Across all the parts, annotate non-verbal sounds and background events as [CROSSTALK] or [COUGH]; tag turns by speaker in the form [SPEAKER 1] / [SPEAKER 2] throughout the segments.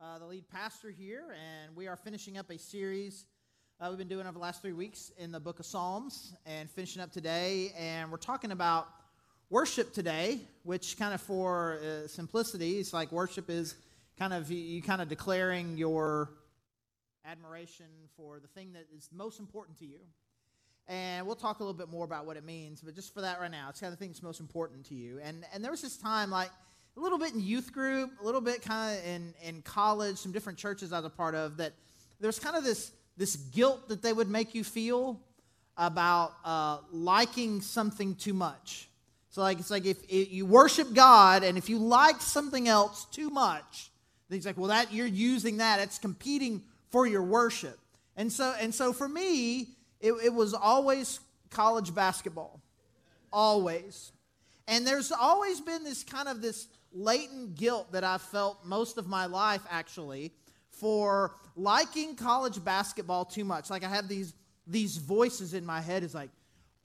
[SPEAKER 1] uh, the lead pastor here, and we are finishing up a series uh, we've been doing over the last three weeks in the book of Psalms and finishing up today. And we're talking about worship today, which kind of for uh, simplicity, it's like worship is kind of you, you kind of declaring your admiration for the thing that is most important to you. And we'll talk a little bit more about what it means, but just for that right now, it's kind of the thing that's most important to you. And and there was this time like a little bit in youth group, a little bit kind of in, in college, some different churches I was a part of, that there's kind of this, this guilt that they would make you feel about uh, liking something too much. So, like, it's like if, if you worship God and if you like something else too much, then he's like, well, that you're using that, it's competing for your worship. And so, and so for me, it, it was always college basketball. Always. And there's always been this kind of this latent guilt that I've felt most of my life, actually, for liking college basketball too much. Like I have these these voices in my head is like,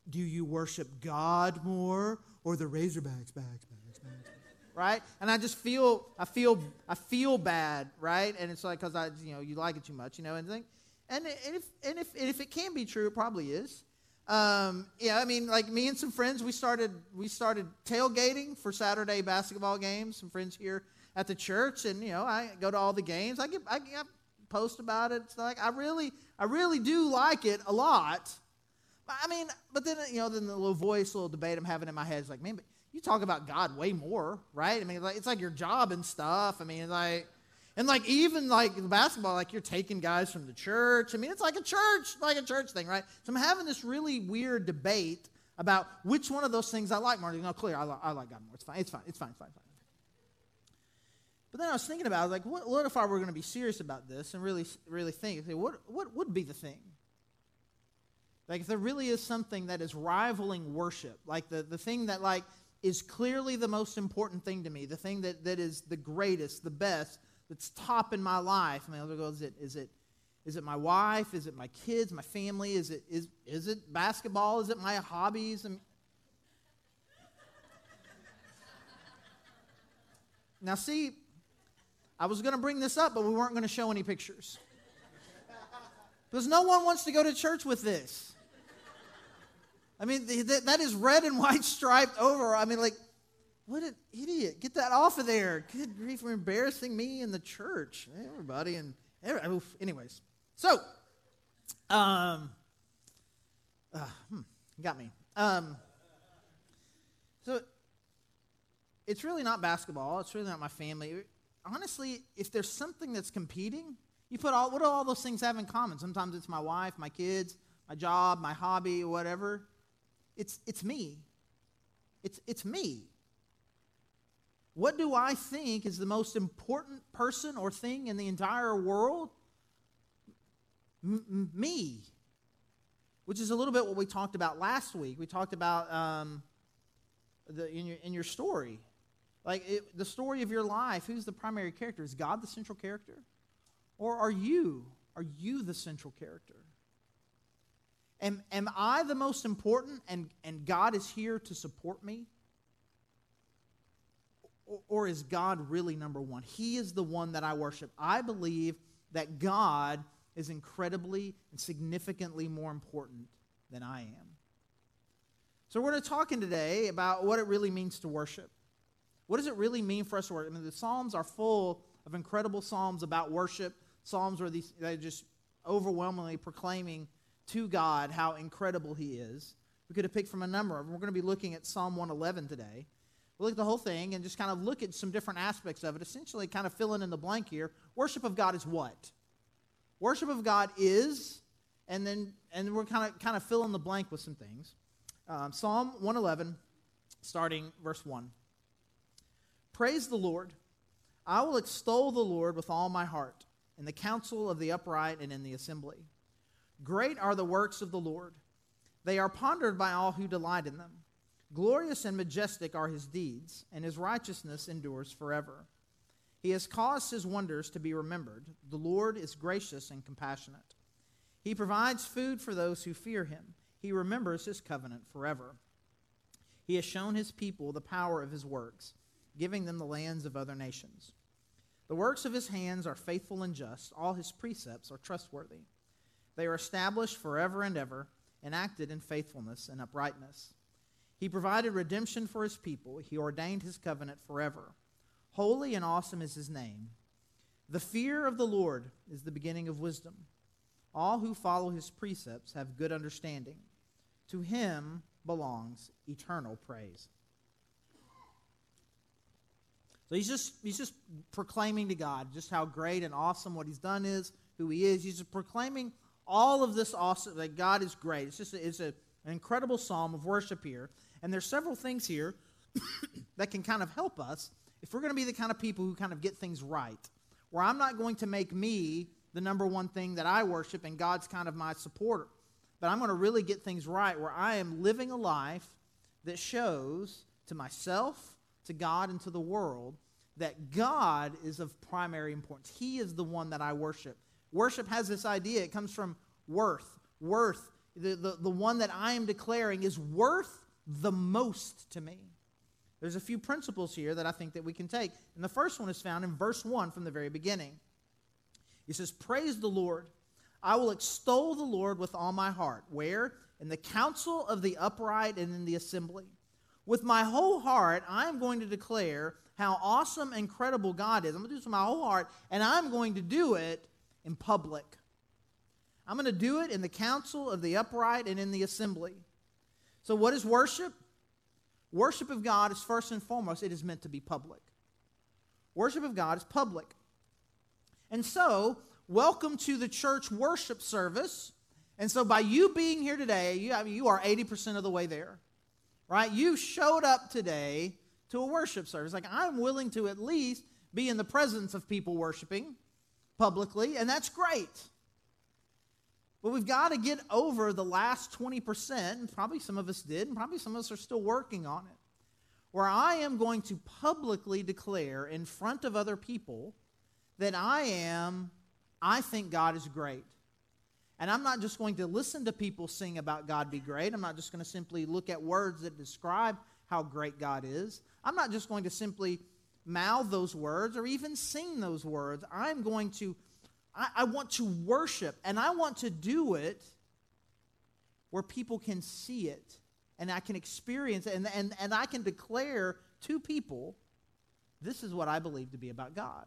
[SPEAKER 1] do you worship God more or the Razorbacks, backs, backs, backs, right? And I just feel I feel I feel bad, right? And it's like because I you know you like it too much, you know, and think, and if and if and if it can be true, it probably is. Um, yeah, I mean, like me and some friends, we started we started tailgating for Saturday basketball games. Some friends here at the church, and you know, I go to all the games. I get I, get post about it. It's like I really I really do like it a lot. I mean, but then you know, then the little voice, little debate I'm having in my head is like, man, but you talk about God way more, right? I mean, like it's like your job and stuff. I mean, like and like even like basketball, like you're taking guys from the church. I mean, it's like a church, like a church thing, right? So I'm having this really weird debate about which one of those things I like more. No, clear, I, I like God more. It's fine. It's fine. It's fine. It's fine. Fine. But then I was thinking about, it, like, what, what if I were going to be serious about this and really, really think, what, what would be the thing? Like, if there really is something that is rivaling worship, like the, the thing that, like, is clearly the most important thing to me, the thing that, that is the greatest, the best, that's top in my life. My mean, I'll is it, is it, is it my wife? Is it my kids, my family? Is it, is, is it basketball? Is it my hobbies? I now, see, I was going to bring this up, but we weren't going to show any pictures. Because no one wants to go to church with this. I mean, that is red and white striped over. I mean, like, what an idiot. Get that off of there. Good grief, for embarrassing me in the church. Everybody and anyways. So, um, uh, hmm, got me. Um, so, it's really not basketball. It's really not my family. Honestly, if there's something that's competing, you put all, what do all those things have in common? Sometimes it's my wife, my kids, my job, my hobby, whatever. It's, it's me. It's, it's me. What do I think is the most important person or thing in the entire world? M- me. Which is a little bit what we talked about last week. We talked about um, the, in, your, in your story. Like it, the story of your life, who's the primary character? Is God the central character? Or are you? Are you the central character? Am, am I the most important and, and God is here to support me? Or is God really number one? He is the one that I worship. I believe that God is incredibly and significantly more important than I am. So we're going to talking today about what it really means to worship. What does it really mean for us to worship? I mean, the Psalms are full of incredible psalms about worship. Psalms are these they just overwhelmingly proclaiming to God how incredible He is. We could have picked from a number of them. We're going to be looking at Psalm 111 today. Look at the whole thing and just kind of look at some different aspects of it, essentially kind of filling in the blank here. Worship of God is what? Worship of God is, and then and we're kind of kind of fill in the blank with some things. Um, Psalm 111, starting verse 1. Praise the Lord. I will extol the Lord with all my heart, in the council of the upright and in the assembly. Great are the works of the Lord. They are pondered by all who delight in them. Glorious and majestic are his deeds, and his righteousness endures forever. He has caused his wonders to be remembered. The Lord is gracious and compassionate. He provides food for those who fear him. He remembers his covenant forever. He has shown his people the power of his works, giving them the lands of other nations. The works of his hands are faithful and just. All his precepts are trustworthy. They are established forever and ever, enacted in faithfulness and uprightness. He provided redemption for his people. He ordained his covenant forever. Holy and awesome is his name. The fear of the Lord is the beginning of wisdom. All who follow his precepts have good understanding. To him belongs eternal praise. So he's just he's just proclaiming to God just how great and awesome what he's done is, who he is. He's just proclaiming all of this awesome that God is great. It's just a, it's a, an incredible psalm of worship here, and there's several things here [COUGHS] that can kind of help us if we're going to be the kind of people who kind of get things right. Where I'm not going to make me the number one thing that I worship, and God's kind of my supporter, but I'm going to really get things right where I am living a life that shows to myself, to God, and to the world that God is of primary importance. He is the one that I worship. Worship has this idea, it comes from worth. Worth, the, the, the one that I am declaring is worth the most to me. There's a few principles here that I think that we can take. And the first one is found in verse 1 from the very beginning. He says, Praise the Lord. I will extol the Lord with all my heart. Where? In the council of the upright and in the assembly. With my whole heart, I am going to declare how awesome and incredible God is. I'm going to do this with my whole heart, and I'm going to do it in public. I'm going to do it in the council of the upright and in the assembly. So, what is worship? Worship of God is first and foremost, it is meant to be public. Worship of God is public. And so, welcome to the church worship service. And so, by you being here today, you, I mean, you are 80% of the way there, right? You showed up today to a worship service. Like, I'm willing to at least be in the presence of people worshiping publicly, and that's great. But we've got to get over the last 20%, and probably some of us did, and probably some of us are still working on it, where I am going to publicly declare in front of other people that I am, I think God is great. And I'm not just going to listen to people sing about God be great. I'm not just going to simply look at words that describe how great God is. I'm not just going to simply mouth those words or even sing those words. I'm going to, I, I, want to worship, and I want to do it where people can see it and I can experience it, and, and, and I can declare to people, this is what I believe to be about God.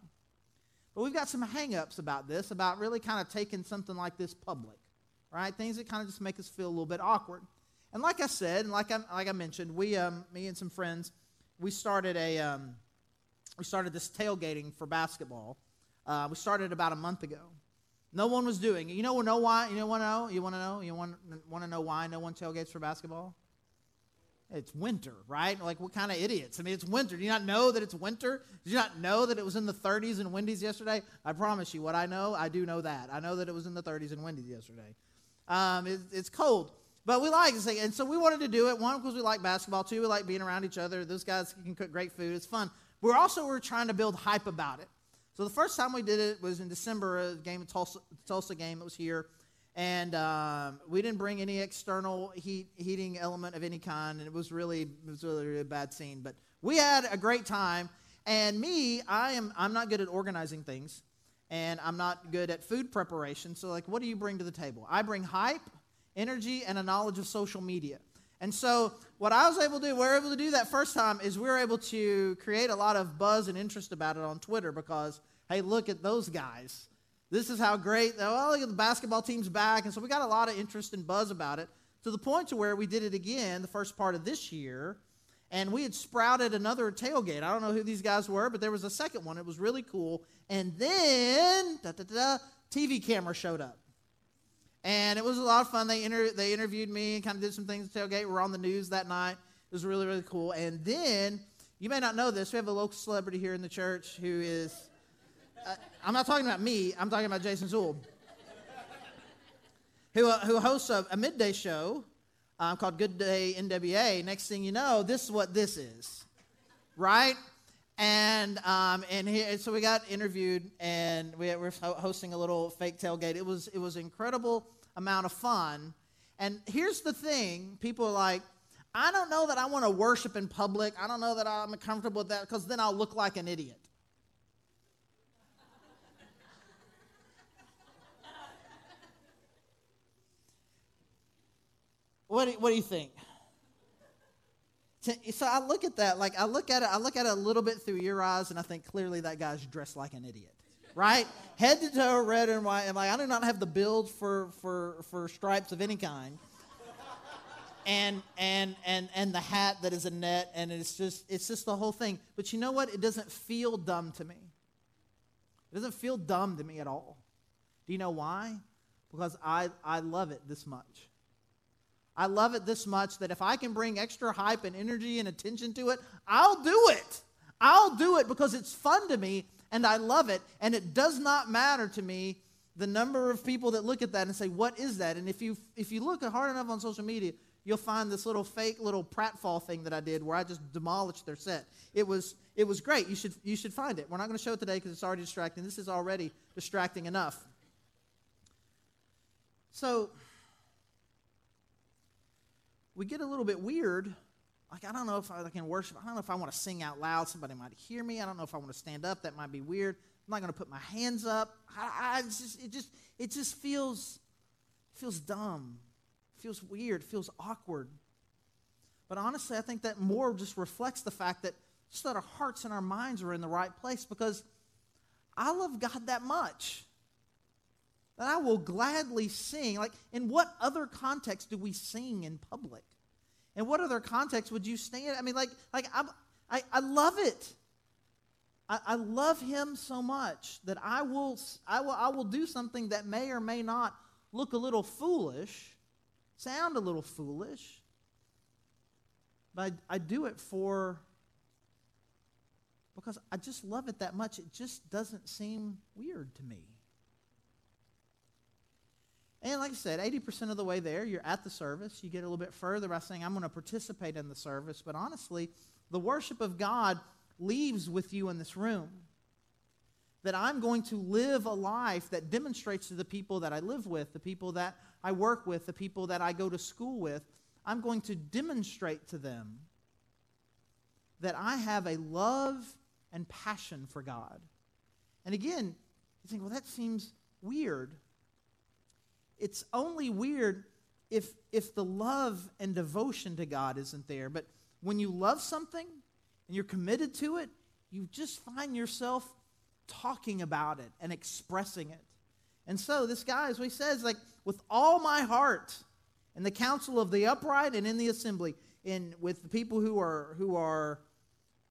[SPEAKER 1] But we've got some hangups about this, about really kind of taking something like this public, right? Things that kind of just make us feel a little bit awkward. And like I said, and like I, like I mentioned, we, um, me and some friends, we started a um, we started this tailgating for basketball. Uh, we started about a month ago. No one was doing it. You know, know why? You know, want to know? You want to know? You want want to know why no one tailgates for basketball? It's winter, right? Like what kind of idiots? I mean, it's winter. Do you not know that it's winter? Did you not know that it was in the 30s and windies yesterday? I promise you, what I know, I do know that. I know that it was in the 30s and windies yesterday. Um, it, it's cold. But we like it. And so we wanted to do it. One, because we like basketball. Two, we like being around each other. Those guys can cook great food. It's fun. We're also we're trying to build hype about it. So the first time we did it was in December, a game of Tulsa, Tulsa game. It was here. And um, we didn't bring any external heat, heating element of any kind. And it was really, it was really, really a bad scene. But we had a great time. And me, I am, I'm not good at organizing things and I'm not good at food preparation. So, like, what do you bring to the table? I bring hype, energy, and a knowledge of social media. And so, what I was able to do, we were able to do that first time, is we were able to create a lot of buzz and interest about it on Twitter because, hey, look at those guys. This is how great, oh, look at the basketball team's back. And so, we got a lot of interest and buzz about it to the point to where we did it again the first part of this year. And we had sprouted another tailgate. I don't know who these guys were, but there was a second one. It was really cool. And then, da, da, da, TV camera showed up. And it was a lot of fun. They, inter- they interviewed me and kind of did some things at tailgate. We were on the news that night. It was really, really cool. And then, you may not know this, we have a local celebrity here in the church who is, uh, I'm not talking about me, I'm talking about Jason Zool, who, uh, who hosts a, a, midday show um, called Good Day NWA. Next thing you know, this is what this is, right? And um, and he, so we got interviewed, and we were hosting a little fake tailgate. It was it was incredible amount of fun. And here's the thing people are like, I don't know that I want to worship in public. I don't know that I'm comfortable with that because then I'll look like an idiot. what, do, what do you think? So I look at that, like I look at it, I look at it a little bit through your eyes, and I think clearly that guy's dressed like an idiot right? Head to toe, red and white, and like I do not have the build for for for stripes of any kind, and and and and the hat that is a net, and it's just it's just the whole thing. But you know what? It doesn't feel dumb to me. It doesn't feel dumb to me at all. Do you know why? Because I I love it this much. I love it this much that if I can bring extra hype and energy and attention to it, I'll do it. I'll do it because it's fun to me and I love it. And it does not matter to me the number of people that look at that and say, What is that? And if you if you look hard enough on social media, you'll find this little fake little pratfall thing that I did where I just demolished their set. It was it was great. You should you should find it. We're not going to show it today because it's already distracting. This is already distracting enough. So we get a little bit weird. Like, I don't know if I can worship. I don't know if I want to sing out loud. Somebody might hear me. I don't know if I want to stand up. That might be weird. I'm not going to put my hands up. I, I just, it just, it just feels, feels dumb. feels weird. feels awkward. But honestly, I think that more just reflects the fact that just that our hearts and our minds are in the right place because I love God that much that I will gladly sing. Like, in what other context do we sing in public? In what other context would you stand? I mean, like, like I'm, I, I love it. I, I love him so much that I will, I will, I will do something that may or may not look a little foolish, sound a little foolish, but I, I do it for because I just love it that much. It just doesn't seem weird to me. And like I said, 80% of the way there, you're at the service. You get a little bit further by saying, I'm going to participate in the service. But honestly, the worship of God leaves with you in this room. That I'm going to live a life that demonstrates to the people that I live with, the people that I work with, the people that I go to school with, I'm going to demonstrate to them that I have a love and passion for God. And again, you think, well, that seems weird it's only weird if if the love and devotion to God isn't there. But when you love something and you're committed to it, you just find yourself talking about it and expressing it. And so this guy, as he says, like with all my heart, in the council of the upright and in the assembly, in with the people who are who are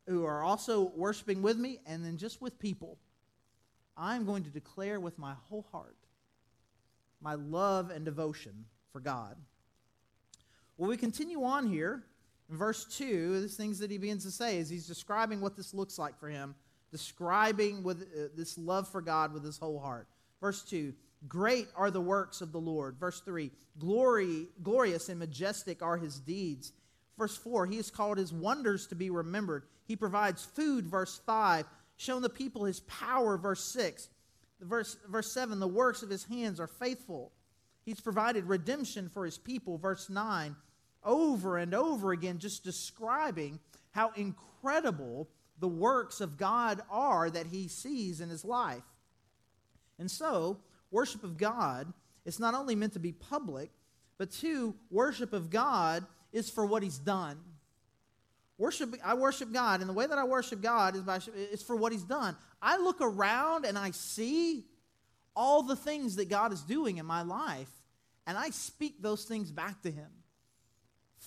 [SPEAKER 1] who are also worshiping with me, and then just with people, I'm going to declare with my whole heart my love and devotion for God. Well, we continue on here in verse 2. The things that he begins to say is he's describing what this looks like for him, describing with uh, this love for God with his whole heart. Verse 2 Great are the works of the Lord. Verse 3 Glory, Glorious and majestic are his deeds. Verse 4 He has called his wonders to be remembered. He provides food. Verse 5 Shown the people his power. Verse 6 Verse, verse 7 the works of his hands are faithful. He's provided redemption for his people. Verse 9, over and over again, just describing how incredible the works of God are that he sees in his life. And so, worship of God is not only meant to be public, but two, worship of God is for what he's done. Worship, I worship God, and the way that I worship God is by is for what He's done. I look around and I see all the things that God is doing in my life, and I speak those things back to Him.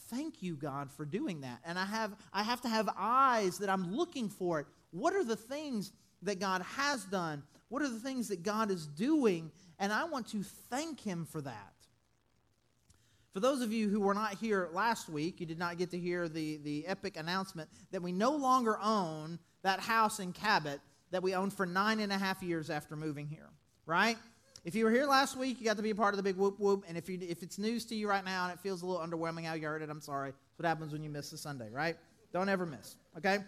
[SPEAKER 1] Thank you, God, for doing that. And I have I have to have eyes that I'm looking for it. What are the things that God has done? What are the things that God is doing? And I want to thank Him for that. For those of you who were not here last week, you did not get to hear the, the epic announcement that we no longer own that house in Cabot that we owned for nine and a half years after moving here, right? If you were here last week, you got to be a part of the big whoop whoop. And if, you, if it's news to you right now and it feels a little underwhelming how you heard it, I'm sorry. That's what happens when you miss a Sunday, right? Don't ever miss, okay?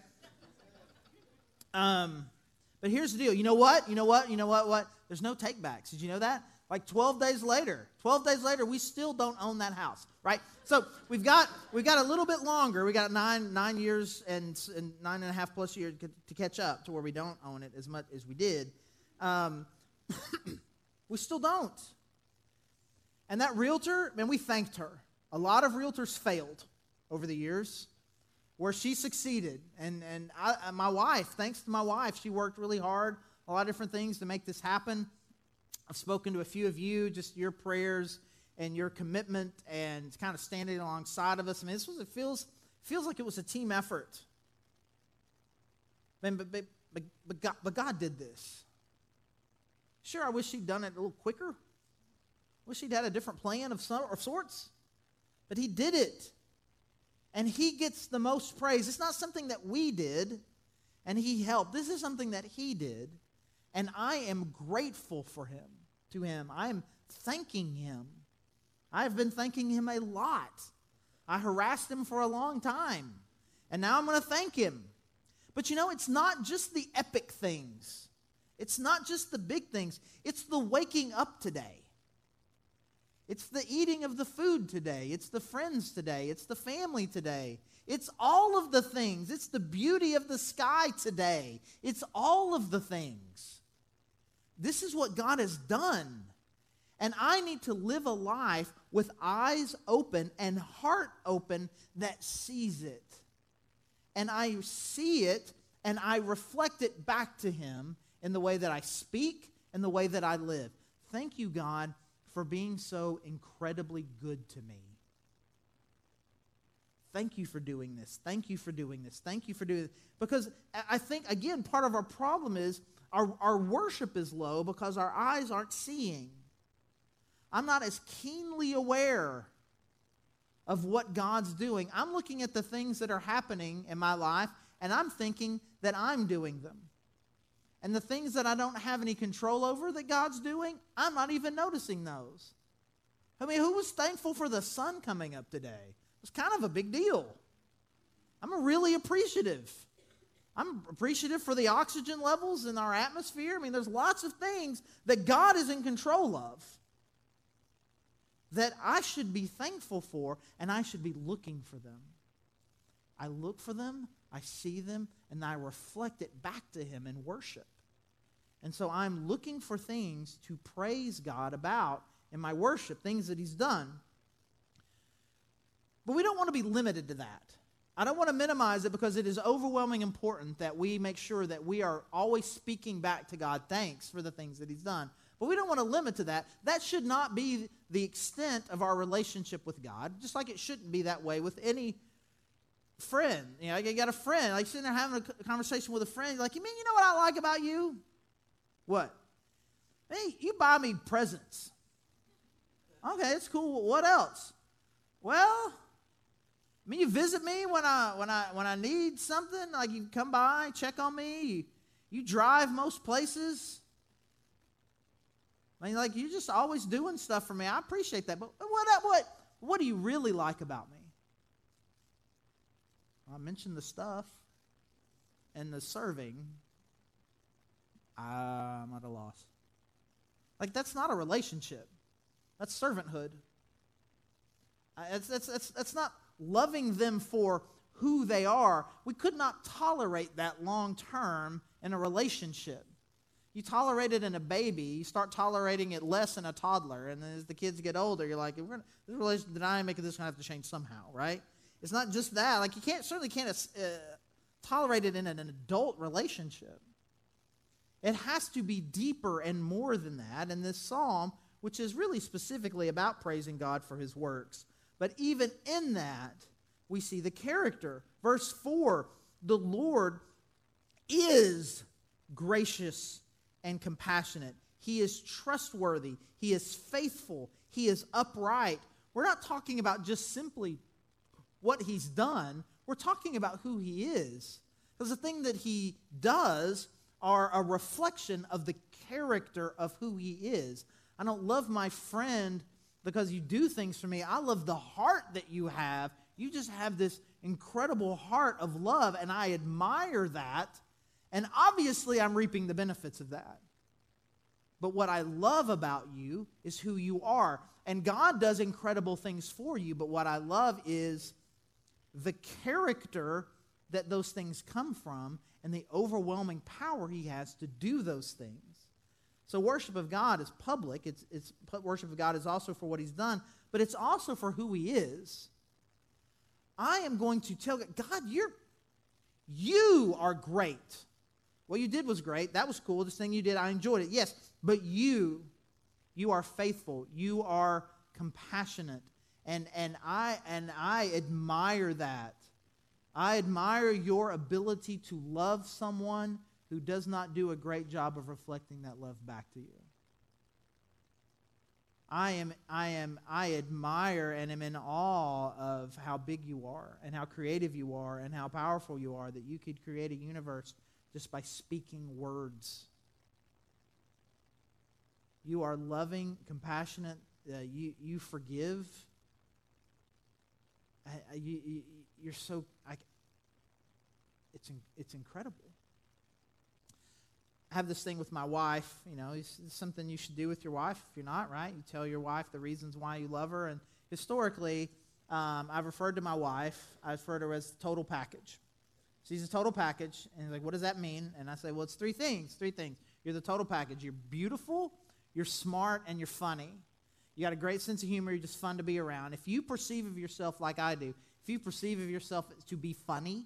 [SPEAKER 1] Um, but here's the deal. You know what? You know what? You know what? What? There's no takebacks. Did you know that? Like 12 days later, 12 days later, we still don't own that house, right? So we've got we've got a little bit longer. We got nine nine years and, and nine and a half plus years to catch up to where we don't own it as much as we did. Um, [COUGHS] we still don't. And that realtor, man, we thanked her. a lot of realtors failed over the years where she succeeded. And, and I, my wife, thanks to my wife, she worked really hard, a lot of different things to make this happen. I've spoken to a few of you, just your prayers and your commitment and kind of standing alongside of us. I mean, this was, it feels, feels like it was a team effort. Man, but, but, but, God, but God did this. Sure, I wish he'd done it a little quicker. Wish he'd had a different plan of, some, of sorts. But he did it. And he gets the most praise. It's not something that we did and he helped. This is something that he did. And I am grateful for him, to him. I am thanking him. I've been thanking him a lot. I harassed him for a long time. And now I'm going to thank him. But you know, it's not just the epic things. It's not just the big things. It's the waking up today. It's the eating of the food today. It's the friends today. It's the family today. It's all of the things. It's the beauty of the sky today. It's all of the things. This is what God has done. And I need to live a life with eyes open and heart open that sees it. And I see it and I reflect it back to Him in the way that I speak and the way that I live. Thank you, God, for being so incredibly good to me. Thank you for doing this. Thank you for doing this. Thank you for doing this. Because I think, again, part of our problem is our, our worship is low because our eyes aren't seeing. I'm not as keenly aware of what God's doing. I'm looking at the things that are happening in my life and I'm thinking that I'm doing them. And the things that I don't have any control over that God's doing, I'm not even noticing those. I mean, who was thankful for the sun coming up today? It's kind of a big deal. I'm really appreciative. I'm appreciative for the oxygen levels in our atmosphere. I mean, there's lots of things that God is in control of that I should be thankful for, and I should be looking for them. I look for them I see them, and I reflect it back to Him in worship. And so I'm looking for things to praise God about in my worship, things that He's done. But we don't want to be limited to that. I don't want to minimize it because it is overwhelming important that we make sure that we are always speaking back to God thanks for the things that He's done. But we don't want to limit to that. That should not be the extent of our relationship with God, just like it shouldn't be that way with any friend. You know, you got a friend, like sitting there having a conversation with a friend, like, you mean, you know what I like about you? What? Hey, you buy me presents. Okay, it's cool. What else? Well, I mean, you visit me when I when I when I need something. Like you come by, check on me. You, you drive most places. I mean, like you're just always doing stuff for me. I appreciate that. But what what what do you really like about me? I mentioned the stuff and the serving. I'm at a loss. Like, that's not a relationship, that's servanthood. That's, that's, that's, that's not loving them for who they are. We could not tolerate that long term in a relationship. You tolerate it in a baby, you start tolerating it less in a toddler, and then as the kids get older, you're like, We're this relationship I am making this going to have to change somehow, right? It's not just that. Like you can't certainly can't uh, tolerate it in an adult relationship. It has to be deeper and more than that. And this psalm, which is really specifically about praising God for his works, but even in that, we see the character. Verse 4 the Lord is gracious and compassionate. He is trustworthy. He is faithful. He is upright. We're not talking about just simply what he's done, we're talking about who he is. Because the thing that he does are a reflection of the character of who he is. I don't love my friend because you do things for me. I love the heart that you have. You just have this incredible heart of love, and I admire that. And obviously, I'm reaping the benefits of that. But what I love about you is who you are. And God does incredible things for you, but what I love is the character that those things come from and the overwhelming power he has to do those things. So worship of God is public. It's, it's worship of God is also for what he's done, but it's also for who He is. I am going to tell God, you're, you are great. What you did was great. That was cool. This thing you did, I enjoyed it. Yes, but you, you are faithful. You are compassionate. And, and, I, and I admire that. I admire your ability to love someone who does not do a great job of reflecting that love back to you. I am, I am, I admire and am in awe of how big you are and how creative you are and how powerful you are that you could create a universe just by speaking words. You are loving, compassionate. Uh, you, you forgive. Uh, you, you, you're so. I, it's, it's incredible. I have this thing with my wife. You know, it's, something you should do with your wife. If you're not, right? You tell your wife the reasons why you love her. And historically, um, I've referred to my wife, I refer to her as the total package. She's a total package. And he's like, what does that mean? And I say, well, it's three things. Three things. You're the total package. You're beautiful, you're smart, and you're funny. You got a great sense of humor. You're just fun to be around. If you perceive of yourself like I do, if you perceive of yourself to be funny,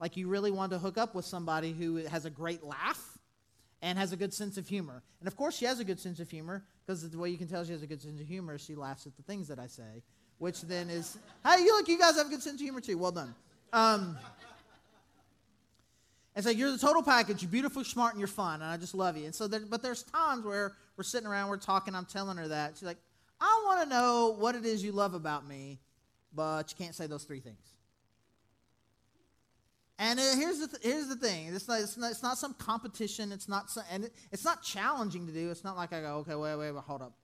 [SPEAKER 1] like you really want to hook up with somebody who has a great laugh and has a good sense of humor. And of course, she has a good sense of humor because the way you can tell she has a good sense of humor is she laughs at the things that I say, which then is, hey, you look, you guys have a good sense of humor too. Well done. Um, and so you're the total package. You're beautiful, smart, and you're fun, and I just love you. And so, there, but there's times where we're sitting around, we're talking, I'm telling her that she's like, I want to know what it is you love about me, but you can't say those three things. And uh, here's the th- here's the thing. It's not, it's not, it's not some competition. It's not some, and it, it's not challenging to do. It's not like I go, okay, wait, wait, wait, hold up.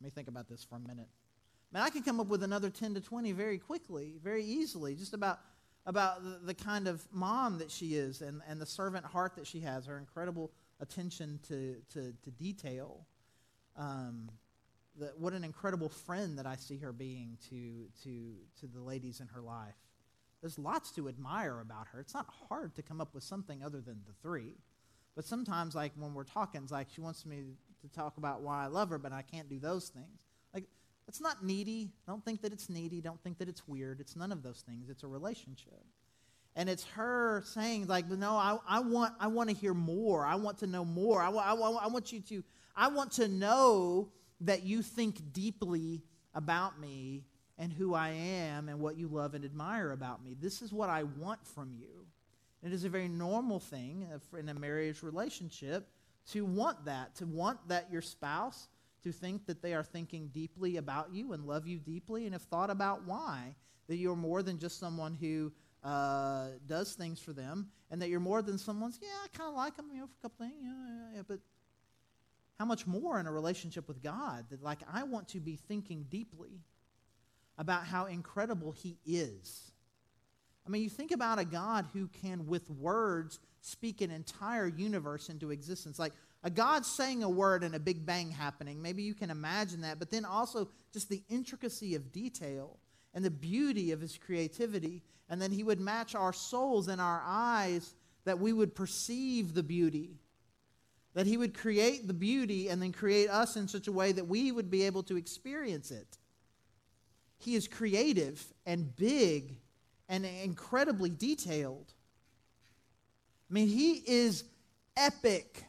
[SPEAKER 1] Let me think about this for a minute. Man, I can come up with another 10 to 20 very quickly, very easily, just about about the, the kind of mom that she is and, and the servant heart that she has, her incredible attention to, to, to detail. Um, the, what an incredible friend that I see her being to, to, to the ladies in her life. There's lots to admire about her. It's not hard to come up with something other than the three. But sometimes, like when we're talking, it's like she wants me to talk about why I love her, but I can't do those things. Like, it's not needy. Don't think that it's needy. Don't think that it's weird. It's none of those things. It's a relationship. And it's her saying, like, no, I, I want, I want to hear more. I want to know more. I, I, I want you to, I want to know that you think deeply about me and who I am and what you love and admire about me. This is what I want from you. It is a very normal thing in a marriage relationship to want that, to want that your spouse to think that they are thinking deeply about you and love you deeply and have thought about why, that you're more than just someone who uh, does things for them, and that you're more than someone's, yeah, I kind of like them, you know, for a couple things, yeah, yeah, but how much more in a relationship with God that, like, I want to be thinking deeply about how incredible He is. I mean, you think about a God who can, with words, speak an entire universe into existence. Like a God saying a word and a big bang happening. Maybe you can imagine that. But then also just the intricacy of detail and the beauty of His creativity. And then He would match our souls and our eyes that we would perceive the beauty. That He would create the beauty and then create us in such a way that we would be able to experience it. He is creative and big and incredibly detailed. I mean, he is epic.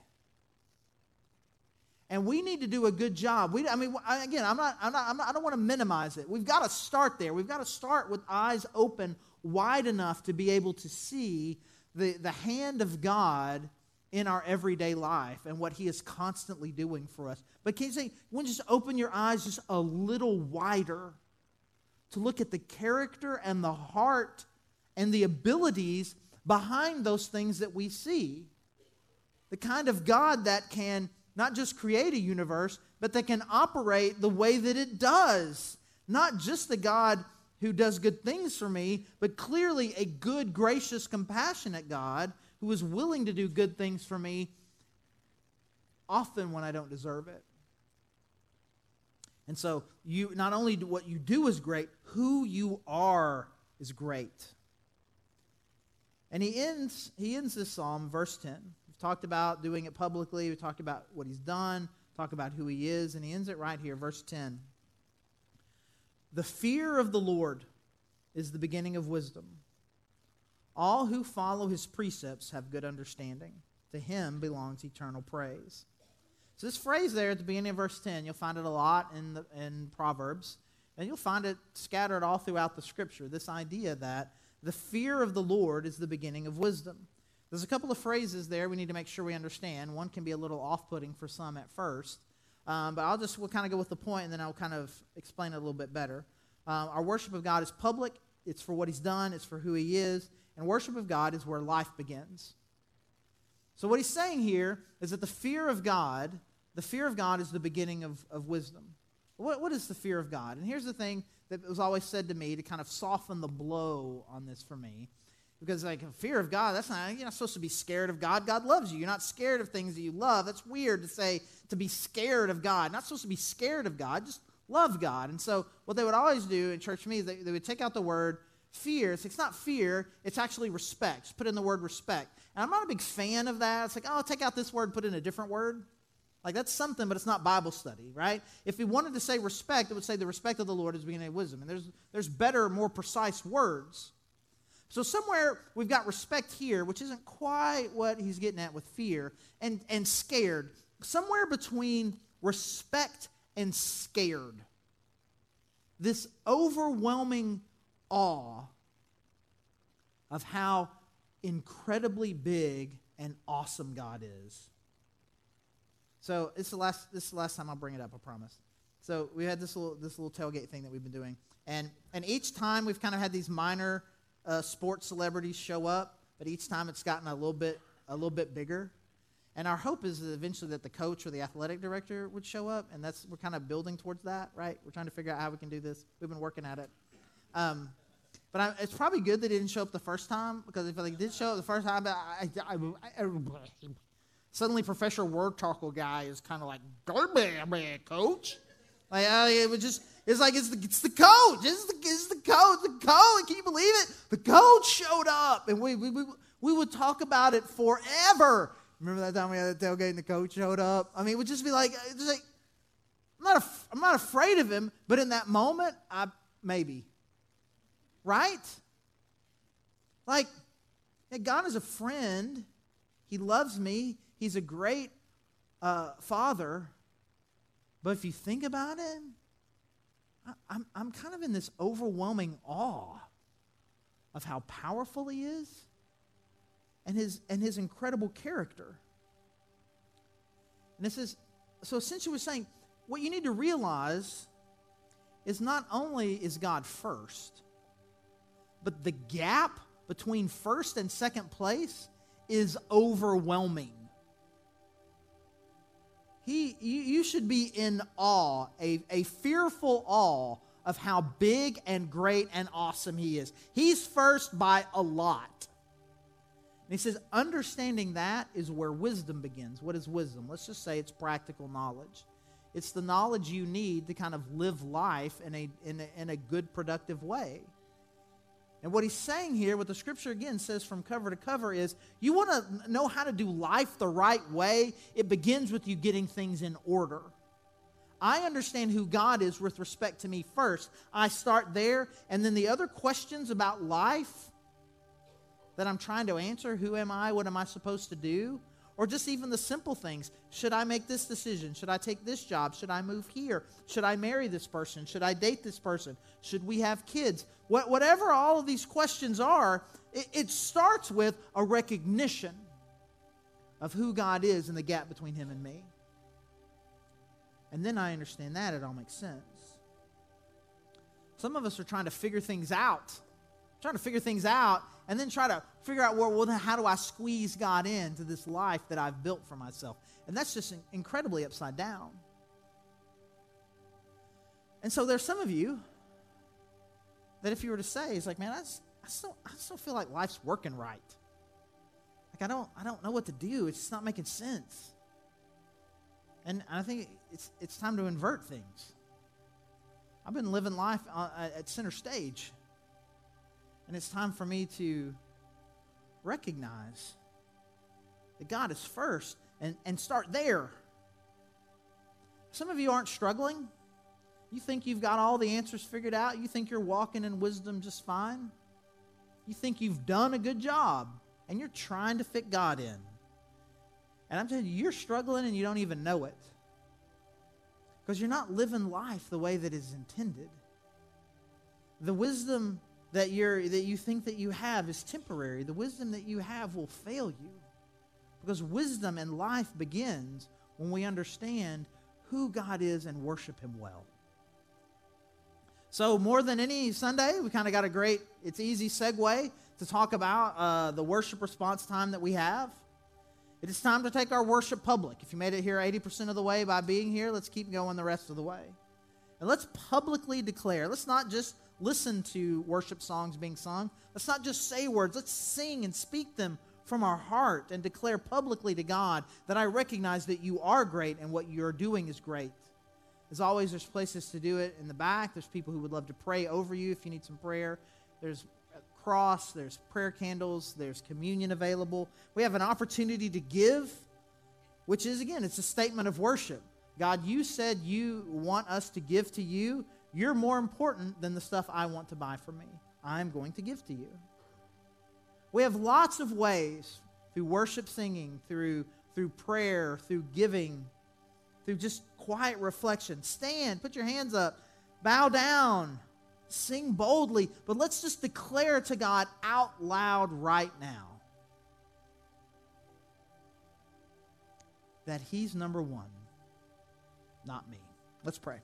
[SPEAKER 1] And we need to do a good job. We, I mean, again, I'm not, I'm not, I'm not, I don't want to minimize it. We've got to start there. We've got to start with eyes open wide enough to be able to see the, the hand of God in our everyday life and what He is constantly doing for us. But can you say, you just open your eyes just a little wider to look at the character and the heart and the abilities behind those things that we see. The kind of God that can not just create a universe, but that can operate the way that it does. Not just the God who does good things for me, but clearly a good, gracious, compassionate God who is willing to do good things for me often when I don't deserve it. And so you not only what you do is great, who you are is great. And he ends he ends this psalm verse 10. We've talked about doing it publicly, we talked about what he's done, talk about who he is, and he ends it right here verse 10. The fear of the Lord is the beginning of wisdom. All who follow his precepts have good understanding. To him belongs eternal praise. So, this phrase there at the beginning of verse 10, you'll find it a lot in, the, in Proverbs, and you'll find it scattered all throughout the scripture. This idea that the fear of the Lord is the beginning of wisdom. There's a couple of phrases there we need to make sure we understand. One can be a little off putting for some at first, um, but I'll just we'll kind of go with the point and then I'll kind of explain it a little bit better. Um, our worship of God is public, it's for what He's done, it's for who He is, and worship of God is where life begins. So, what He's saying here is that the fear of God, the fear of God is the beginning of, of wisdom. What, what is the fear of God? And here's the thing that was always said to me to kind of soften the blow on this for me. Because, like, fear of God, that's not, you're not supposed to be scared of God. God loves you. You're not scared of things that you love. That's weird to say to be scared of God. Not supposed to be scared of God, just love God. And so, what they would always do in church me is they, they would take out the word fear. It's, it's not fear, it's actually respect. Just put in the word respect. And I'm not a big fan of that. It's like, oh, take out this word, put in a different word. Like that's something, but it's not Bible study, right? If we wanted to say respect, it would say the respect of the Lord is beginning of wisdom. And there's, there's better, more precise words. So somewhere we've got respect here, which isn't quite what he's getting at with fear, and, and scared. Somewhere between respect and scared. This overwhelming awe of how incredibly big and awesome God is. So it's the last this is the last time I'll bring it up, I promise. So we had this little this little tailgate thing that we've been doing. And and each time we've kind of had these minor uh, sports celebrities show up, but each time it's gotten a little bit a little bit bigger. And our hope is that eventually that the coach or the athletic director would show up, and that's we're kind of building towards that, right? We're trying to figure out how we can do this. We've been working at it. Um, but I, it's probably good they didn't show up the first time because if they did show up the first time, I, I, I, suddenly Professor Word Talkle guy is kind of like, "Go man, coach." Like uh, it was just it's like it's the it's the coach. It's the it's the coach. The coach. Can you believe it? The coach showed up, and we we we, we would talk about it forever. Remember that time we had a tailgate and the coach showed up? I mean, it would just be like, just like I'm not af- I'm not afraid of him, but in that moment, I maybe right. Like God is a friend. He loves me. He's a great uh, father. But if you think about it, I'm, I'm kind of in this overwhelming awe of how powerful he is and his, and his incredible character. And this is, so essentially, we're saying what you need to realize is not only is God first, but the gap between first and second place is overwhelming. He, you, you should be in awe, a, a fearful awe of how big and great and awesome He is. He's first by a lot. And He says, understanding that is where wisdom begins. What is wisdom? Let's just say it's practical knowledge. It's the knowledge you need to kind of live life in a, in a, in a good, productive way. And what he's saying here, what the scripture again says from cover to cover, is you want to know how to do life the right way, it begins with you getting things in order. I understand who God is with respect to me first. I start there, and then the other questions about life that I'm trying to answer who am I? What am I supposed to do? Or just even the simple things. Should I make this decision? Should I take this job? Should I move here? Should I marry this person? Should I date this person? Should we have kids? What, whatever all of these questions are, it, it starts with a recognition of who God is and the gap between Him and me. And then I understand that, it all makes sense. Some of us are trying to figure things out, trying to figure things out, and then try to figure out, where, well, well how do I squeeze God into this life that I've built for myself? And that's just incredibly upside down. And so there's some of you that if you were to say, it's like, man, I, just, I, still, I still feel like life's working right. Like, I don't, I don't know what to do. It's just not making sense. And I think it's, it's time to invert things. I've been living life uh, at center stage. And it's time for me to recognize that God is first and, and start there. Some of you aren't struggling You think you've got all the answers figured out? You think you're walking in wisdom just fine? You think you've done a good job and you're trying to fit God in. And I'm telling you, you're struggling and you don't even know it. Because you're not living life the way that is intended. The wisdom that you're that you think that you have is temporary. The wisdom that you have will fail you. Because wisdom and life begins when we understand who God is and worship him well. So, more than any Sunday, we kind of got a great, it's easy segue to talk about uh, the worship response time that we have. It is time to take our worship public. If you made it here 80% of the way by being here, let's keep going the rest of the way. And let's publicly declare. Let's not just listen to worship songs being sung. Let's not just say words. Let's sing and speak them from our heart and declare publicly to God that I recognize that you are great and what you're doing is great. As always, there's places to do it in the back. There's people who would love to pray over you if you need some prayer. There's a cross, there's prayer candles, there's communion available. We have an opportunity to give, which is, again, it's a statement of worship. God, you said you want us to give to you. You're more important than the stuff I want to buy for me. I'm going to give to you. We have lots of ways through worship singing, through, through prayer, through giving, through just quiet reflection. Stand, put your hands up, bow down, sing boldly, but let's just declare to God out loud right now that He's number one, not me. Let's pray.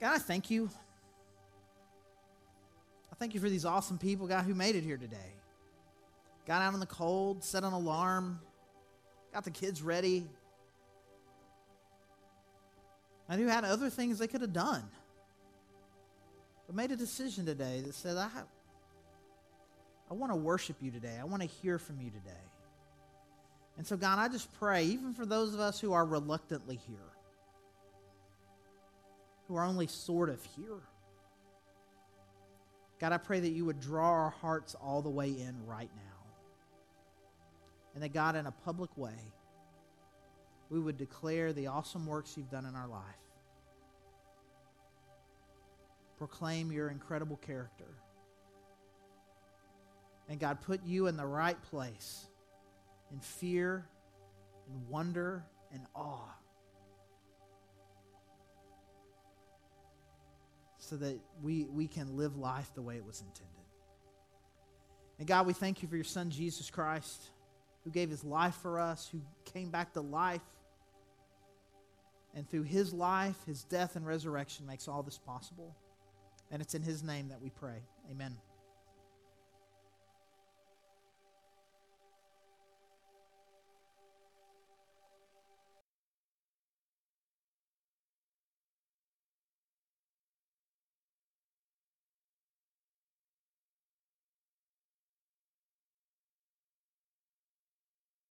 [SPEAKER 1] God, I thank you. I thank you for these awesome people, God, who made it here today. Got out in the cold, set an alarm, got the kids ready, and who had other things they could have done. But made a decision today that said, I, I want to worship you today. I want to hear from you today. And so, God, I just pray, even for those of us who are reluctantly here, who are only sort of here, God, I pray that you would draw our hearts all the way in right now. And that, God, in a public way, we would declare the awesome works you've done in our life. Proclaim your incredible character. And God, put you in the right place in fear, in wonder, and awe. So that we, we can live life the way it was intended. And God, we thank you for your Son, Jesus Christ, who gave his life for us, who came back to life and through his life, his death, and resurrection makes all this possible. And it's in his name that we pray. Amen.